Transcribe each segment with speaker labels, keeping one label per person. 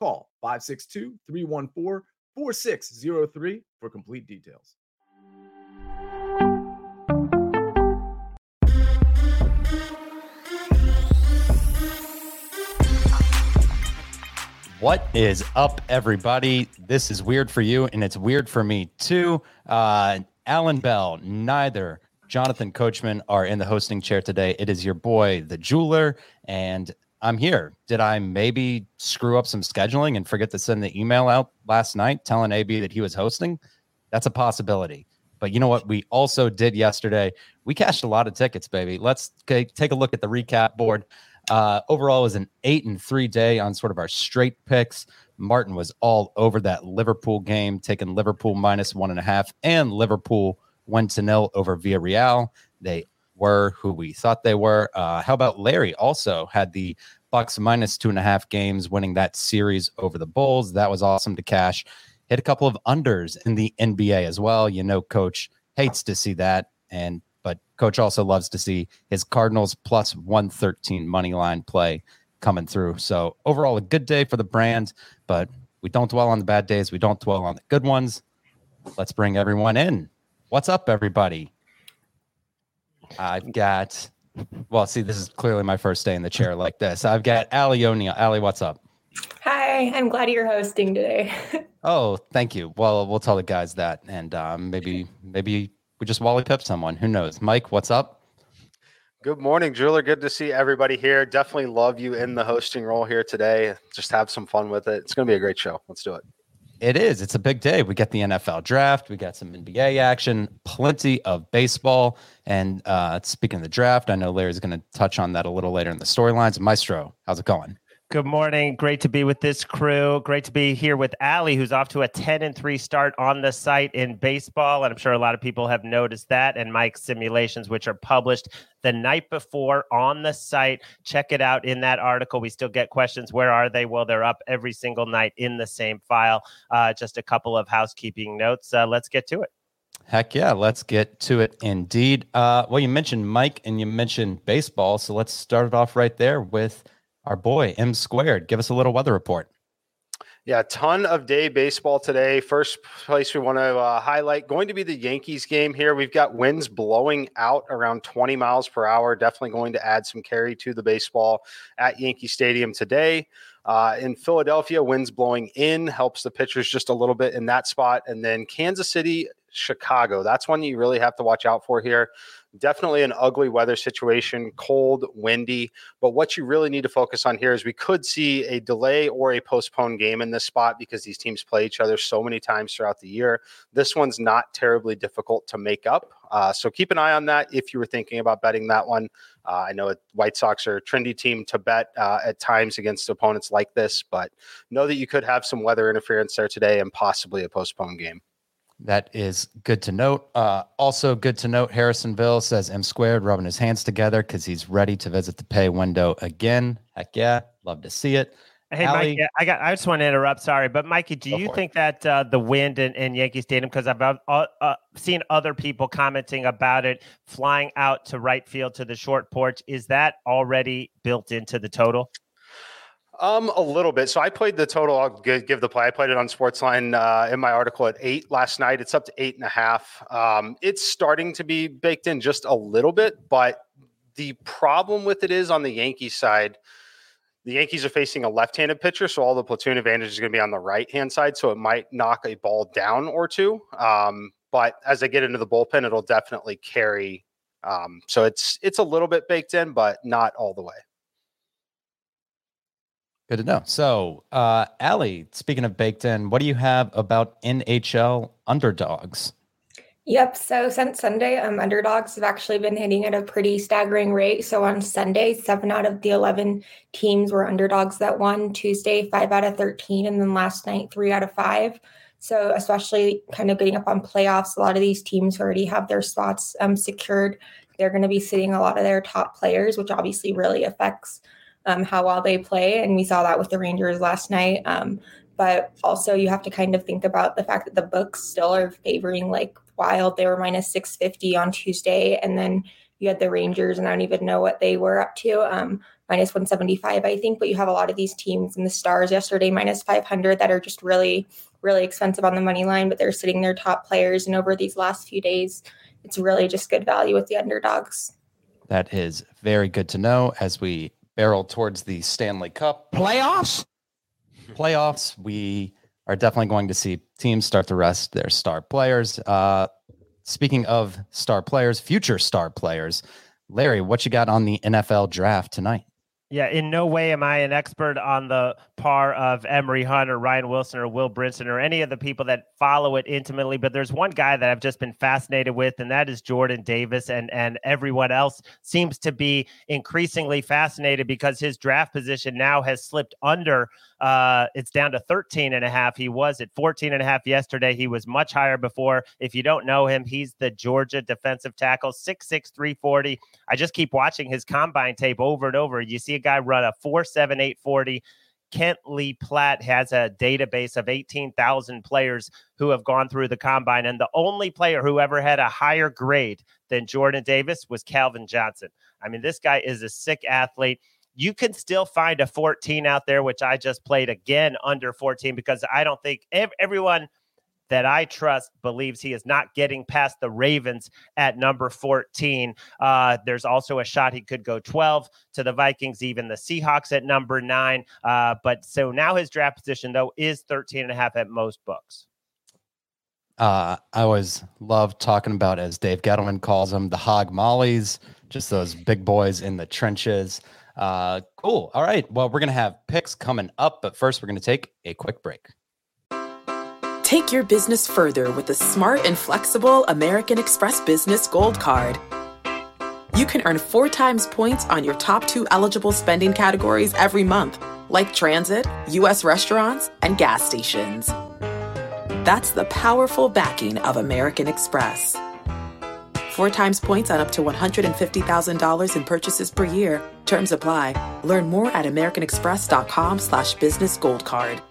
Speaker 1: Call 562 314 4603 for complete details.
Speaker 2: What is up, everybody? This is weird for you, and it's weird for me too. Uh, Alan Bell, neither Jonathan Coachman are in the hosting chair today. It is your boy, the jeweler, and I'm here. Did I maybe screw up some scheduling and forget to send the email out last night telling AB that he was hosting? That's a possibility. But you know what? We also did yesterday. We cashed a lot of tickets, baby. Let's take a look at the recap board. Uh, overall, was an eight and three day on sort of our straight picks. Martin was all over that Liverpool game, taking Liverpool minus one and a half, and Liverpool went to nil over Villarreal. They were who we thought they were. Uh, how about Larry? Also had the Bucks minus two and a half games, winning that series over the Bulls. That was awesome to cash. Hit a couple of unders in the NBA as well. You know, Coach hates to see that, and but Coach also loves to see his Cardinals plus one thirteen money line play coming through. So overall, a good day for the brand, but we don't dwell on the bad days. We don't dwell on the good ones. Let's bring everyone in. What's up, everybody? I've got, well, see, this is clearly my first day in the chair like this. I've got Allie O'Neill. Allie, what's up?
Speaker 3: Hi, I'm glad you're hosting today.
Speaker 2: oh, thank you. Well, we'll tell the guys that, and um, maybe maybe we just Wally Pipp someone. Who knows? Mike, what's up?
Speaker 4: Good morning, Jeweler. Good to see everybody here. Definitely love you in the hosting role here today. Just have some fun with it. It's going to be a great show. Let's do it.
Speaker 2: It is. It's a big day. We get the NFL draft. We got some NBA action, plenty of baseball. And uh, speaking of the draft, I know Larry's going to touch on that a little later in the storylines. Maestro, how's it going?
Speaker 5: Good morning. Great to be with this crew. Great to be here with Allie, who's off to a 10 and 3 start on the site in baseball. And I'm sure a lot of people have noticed that. And Mike's simulations, which are published the night before on the site. Check it out in that article. We still get questions. Where are they? Well, they're up every single night in the same file. Uh, just a couple of housekeeping notes. Uh, let's get to it.
Speaker 2: Heck yeah, let's get to it indeed. Uh, well, you mentioned Mike and you mentioned baseball. So let's start it off right there with our boy M squared. Give us a little weather report.
Speaker 4: Yeah, ton of day baseball today. First place we want to uh, highlight going to be the Yankees game here. We've got winds blowing out around 20 miles per hour. Definitely going to add some carry to the baseball at Yankee Stadium today. Uh, in Philadelphia, winds blowing in helps the pitchers just a little bit in that spot. And then Kansas City, Chicago. That's one you really have to watch out for here. Definitely an ugly weather situation, cold, windy. But what you really need to focus on here is we could see a delay or a postponed game in this spot because these teams play each other so many times throughout the year. This one's not terribly difficult to make up. Uh, so keep an eye on that if you were thinking about betting that one. Uh, I know White Sox are a trendy team to bet uh, at times against opponents like this, but know that you could have some weather interference there today and possibly a postponed game.
Speaker 2: That is good to note. Uh, also, good to note Harrisonville says M squared rubbing his hands together because he's ready to visit the pay window again. Heck yeah, love to see it.
Speaker 5: Hey, Allie, Mike, I got. I just want to interrupt. Sorry, but Mikey, do you think it. that uh, the wind in, in Yankee Stadium? Because I've uh, uh, seen other people commenting about it, flying out to right field to the short porch. Is that already built into the total?
Speaker 4: Um, a little bit. So I played the total. I'll give the play. I played it on Sportsline uh, in my article at eight last night. It's up to eight and a half. Um, it's starting to be baked in just a little bit, but the problem with it is on the Yankees side, the Yankees are facing a left-handed pitcher, so all the platoon advantage is going to be on the right-hand side. So it might knock a ball down or two. Um, but as I get into the bullpen, it'll definitely carry. Um, so it's it's a little bit baked in, but not all the way.
Speaker 2: Good to know. So, uh, Allie, speaking of baked in, what do you have about NHL underdogs?
Speaker 3: Yep. So since Sunday, um, underdogs have actually been hitting at a pretty staggering rate. So on Sunday, seven out of the 11 teams were underdogs that won. Tuesday, five out of 13. And then last night, three out of five. So especially kind of getting up on playoffs, a lot of these teams already have their spots um, secured. They're going to be sitting a lot of their top players, which obviously really affects um, how well they play. And we saw that with the Rangers last night. Um, but also, you have to kind of think about the fact that the books still are favoring like Wild. They were minus 650 on Tuesday. And then you had the Rangers, and I don't even know what they were up to, um, minus 175, I think. But you have a lot of these teams and the Stars yesterday, minus 500, that are just really, really expensive on the money line, but they're sitting their top players. And over these last few days, it's really just good value with the underdogs.
Speaker 2: That is very good to know as we barrel towards the Stanley Cup
Speaker 6: playoffs.
Speaker 2: Playoffs, we are definitely going to see teams start to rest their star players. Uh, speaking of star players, future star players, Larry, what you got on the NFL draft tonight?
Speaker 5: Yeah, in no way am I an expert on the par of Emory Hunt or Ryan Wilson or Will Brinson or any of the people that follow it intimately. But there's one guy that I've just been fascinated with, and that is Jordan Davis. And and everyone else seems to be increasingly fascinated because his draft position now has slipped under uh, it's down to 13 and a half. He was at 14 and a half yesterday. He was much higher before. If you don't know him, he's the Georgia defensive tackle, 6'6, 340. I just keep watching his combine tape over and over. You see a guy run a 4'7, 840. Kent Lee Platte has a database of 18,000 players who have gone through the combine. And the only player who ever had a higher grade than Jordan Davis was Calvin Johnson. I mean, this guy is a sick athlete you can still find a 14 out there, which I just played again under 14 because I don't think ev- everyone that I trust believes he is not getting past the Ravens at number 14. Uh, there's also a shot he could go 12 to the Vikings, even the Seahawks at number nine. Uh, but so now his draft position, though, is 13 and a half at most books.
Speaker 2: Uh, I always love talking about, as Dave Gettleman calls them, the hog mollies, just those big boys in the trenches. Uh, cool. All right. Well, we're going to have picks coming up, but first, we're going to take a quick break.
Speaker 7: Take your business further with the smart and flexible American Express Business Gold Card. You can earn four times points on your top two eligible spending categories every month, like transit, U.S. restaurants, and gas stations. That's the powerful backing of American Express. Four times points on up to $150,000 in purchases per year. Terms apply. Learn more at americanexpress.com slash business gold card.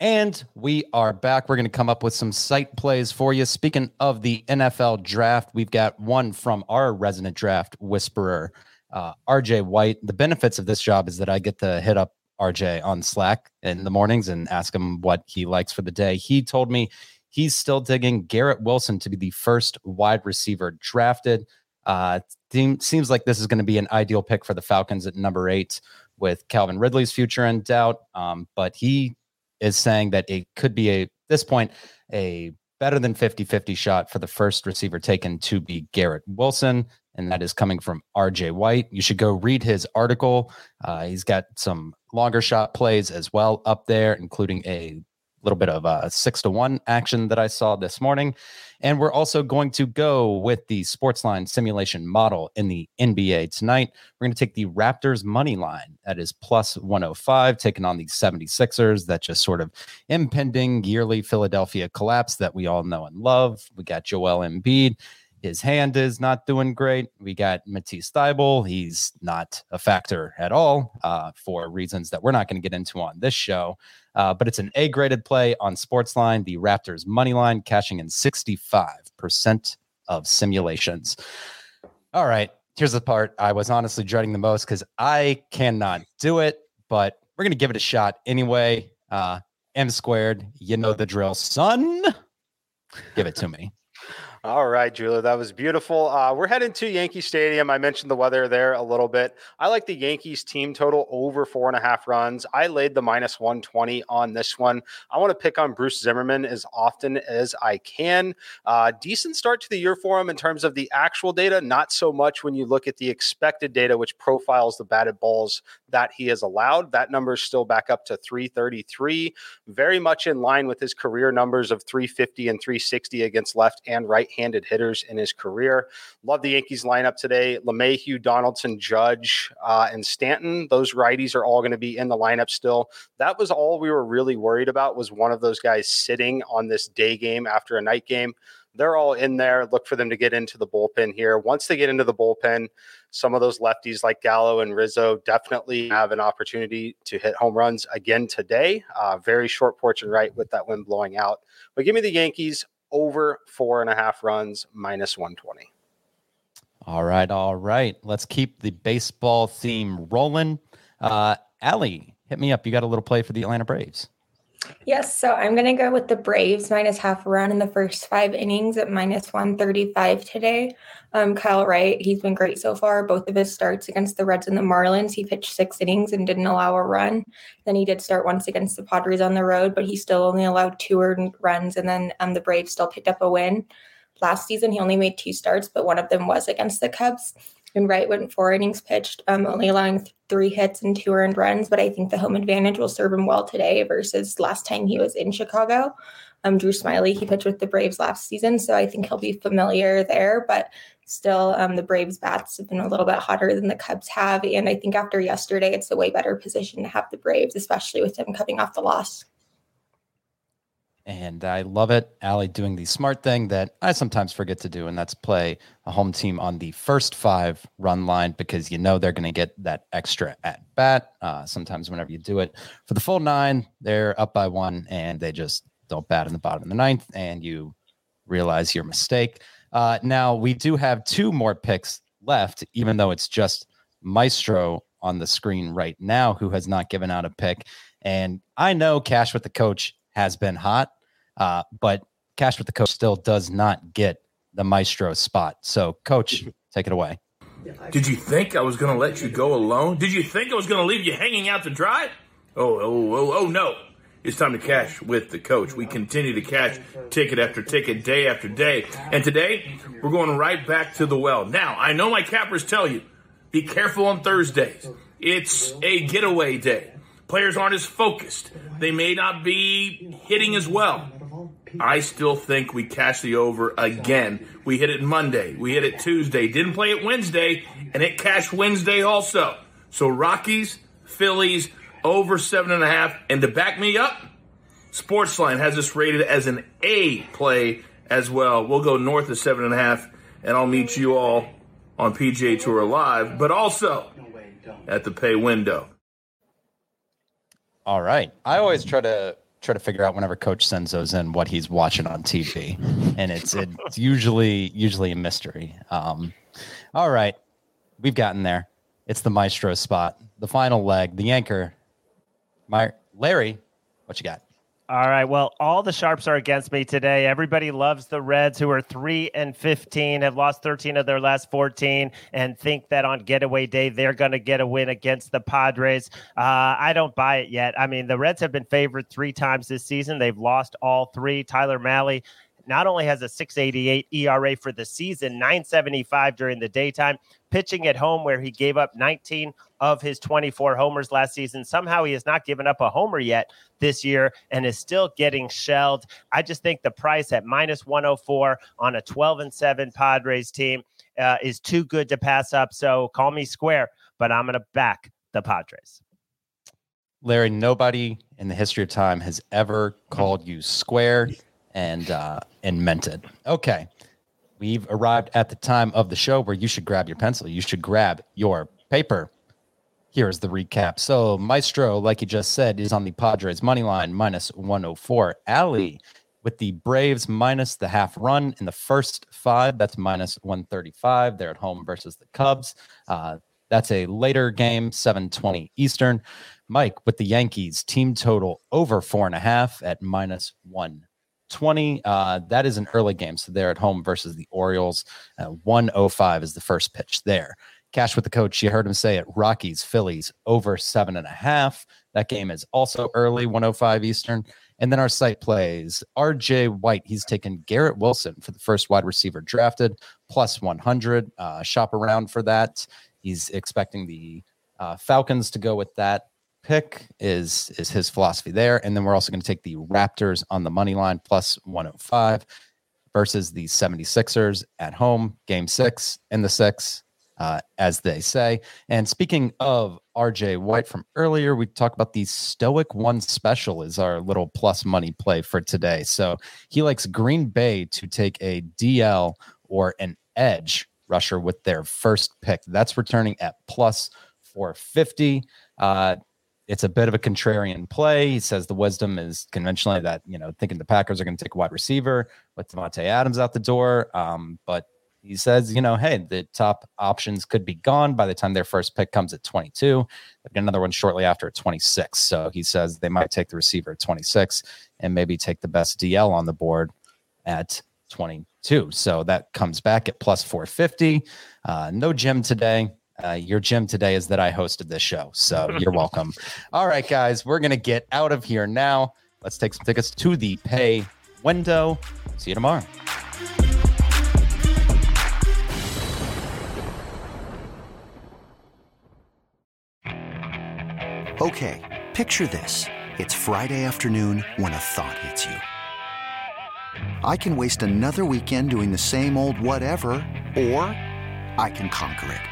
Speaker 2: And we are back. We're going to come up with some site plays for you. Speaking of the NFL draft, we've got one from our resident draft whisperer, uh, RJ White. The benefits of this job is that I get to hit up RJ on Slack in the mornings and ask him what he likes for the day. He told me he's still digging Garrett Wilson to be the first wide receiver drafted. Uh, seems like this is going to be an ideal pick for the Falcons at number eight with Calvin Ridley's future in doubt. Um, but he is saying that it could be a this point a better than 50-50 shot for the first receiver taken to be Garrett Wilson. And that is coming from RJ White. You should go read his article. Uh, he's got some longer shot plays as well up there, including a little bit of a six to one action that I saw this morning. And we're also going to go with the sports line simulation model in the NBA tonight. We're going to take the Raptors money line that is plus 105, taking on the 76ers. That just sort of impending yearly Philadelphia collapse that we all know and love. We got Joel Embiid. His hand is not doing great. We got Matisse Thybulle. He's not a factor at all uh, for reasons that we're not going to get into on this show. Uh, but it's an A graded play on Sportsline, the Raptors money line, cashing in 65% of simulations. All right. Here's the part I was honestly dreading the most because I cannot do it, but we're going to give it a shot anyway. Uh, M squared, you know the drill, son. Give it to me.
Speaker 4: All right, Jeweler, that was beautiful. Uh, we're heading to Yankee Stadium. I mentioned the weather there a little bit. I like the Yankees team total over four and a half runs. I laid the minus 120 on this one. I want to pick on Bruce Zimmerman as often as I can. Uh, decent start to the year for him in terms of the actual data, not so much when you look at the expected data, which profiles the batted balls that he has allowed. That number is still back up to 333, very much in line with his career numbers of 350 and 360 against left and right handed hitters in his career. Love the Yankees lineup today. LeMahieu, Donaldson, Judge, uh, and Stanton. Those righties are all going to be in the lineup still. That was all we were really worried about was one of those guys sitting on this day game after a night game. They're all in there. Look for them to get into the bullpen here. Once they get into the bullpen, some of those lefties like Gallo and Rizzo definitely have an opportunity to hit home runs again today. Uh, very short porch and right with that wind blowing out. But give me the Yankees over four and a half runs, minus 120.
Speaker 2: All right, all right. Let's keep the baseball theme rolling. Uh, Allie, hit me up. You got a little play for the Atlanta Braves.
Speaker 3: Yes, so I'm going to go with the Braves minus half a run in the first five innings at minus 135 today. Um, Kyle Wright, he's been great so far. Both of his starts against the Reds and the Marlins, he pitched six innings and didn't allow a run. Then he did start once against the Padres on the road, but he still only allowed two runs. And then um, the Braves still picked up a win. Last season, he only made two starts, but one of them was against the Cubs and Wright went four innings pitched, um, only allowing th- three hits and two earned runs. But I think the home advantage will serve him well today versus last time he was in Chicago. Um, Drew Smyly, he pitched with the Braves last season, so I think he'll be familiar there. But still, um, the Braves bats have been a little bit hotter than the Cubs have, and I think after yesterday, it's a way better position to have the Braves, especially with him coming off the loss.
Speaker 2: And I love it. Allie doing the smart thing that I sometimes forget to do, and that's play a home team on the first five run line because you know they're going to get that extra at bat. Uh, sometimes, whenever you do it for the full nine, they're up by one and they just don't bat in the bottom of the ninth, and you realize your mistake. Uh, now, we do have two more picks left, even though it's just Maestro on the screen right now who has not given out a pick. And I know Cash with the coach has been hot, uh, but Cash with the coach still does not get the maestro spot. So, coach, take it away.
Speaker 6: Did you think I was going to let you go alone? Did you think I was going to leave you hanging out to dry? Oh, oh, oh, oh, no. It's time to cash with the coach. We continue to cash ticket after ticket, day after day. And today, we're going right back to the well. Now, I know my cappers tell you, be careful on Thursdays. It's a getaway day. Players aren't as focused. They may not be hitting as well. I still think we cash the over again. We hit it Monday. We hit it Tuesday. Didn't play it Wednesday, and it cashed Wednesday also. So Rockies, Phillies, over seven and a half. And to back me up, Sportsline has this rated as an A play as well. We'll go north of seven and a half, and I'll meet you all on PGA Tour Live, but also at the pay window.
Speaker 2: All right. I always try to try to figure out whenever coach sends those in what he's watching on TV, and it's it's usually usually a mystery. Um, all right, we've gotten there. It's the maestro spot, the final leg, the anchor. My Larry, what you got?
Speaker 5: All right. Well, all the sharps are against me today. Everybody loves the Reds, who are three and fifteen, have lost thirteen of their last fourteen, and think that on getaway day they're going to get a win against the Padres. Uh, I don't buy it yet. I mean, the Reds have been favored three times this season. They've lost all three. Tyler Mahle not only has a 688 ERA for the season, 975 during the daytime, pitching at home where he gave up 19 of his 24 homers last season. Somehow he has not given up a homer yet this year and is still getting shelled. I just think the price at minus 104 on a 12 and 7 Padres team uh, is too good to pass up. So call me square, but I'm going to back the Padres.
Speaker 2: Larry, nobody in the history of time has ever called you square and uh, and meant it. Okay, we've arrived at the time of the show where you should grab your pencil. You should grab your paper. Here's the recap. So Maestro, like you just said, is on the Padres money line minus 104. Allie with the Braves minus the half run in the first five. That's minus 135. They're at home versus the Cubs. Uh, that's a later game, 720 Eastern. Mike with the Yankees team total over four and a half at minus one 20. Uh, that is an early game. So they're at home versus the Orioles. Uh, 105 is the first pitch there. Cash with the coach. You heard him say it. Rockies, Phillies over seven and a half. That game is also early, 105 Eastern. And then our site plays RJ White. He's taken Garrett Wilson for the first wide receiver drafted, plus 100. Uh, shop around for that. He's expecting the uh, Falcons to go with that pick is is his philosophy there. And then we're also going to take the Raptors on the money line plus 105 versus the 76ers at home, game six in the six uh, as they say. And speaking of RJ White from earlier, we talked about the Stoic One Special is our little plus money play for today. So he likes Green Bay to take a DL or an edge rusher with their first pick. That's returning at plus 450. Uh, it's a bit of a contrarian play. He says the wisdom is conventionally that, you know, thinking the Packers are going to take a wide receiver with Davante Adams out the door. Um, but he says, you know, hey, the top options could be gone by the time their first pick comes at 22. They've got another one shortly after at 26. So he says they might take the receiver at 26 and maybe take the best DL on the board at 22. So that comes back at plus 450. Uh, no Jim today. Uh, your Jim today is that I hosted this show. So you're welcome. All right, guys, we're going to get out of here now. Let's take some tickets to the pay window. See you tomorrow.
Speaker 8: Okay, picture this. It's Friday afternoon when a thought hits you. I can waste another weekend doing the same old whatever, or I can conquer it.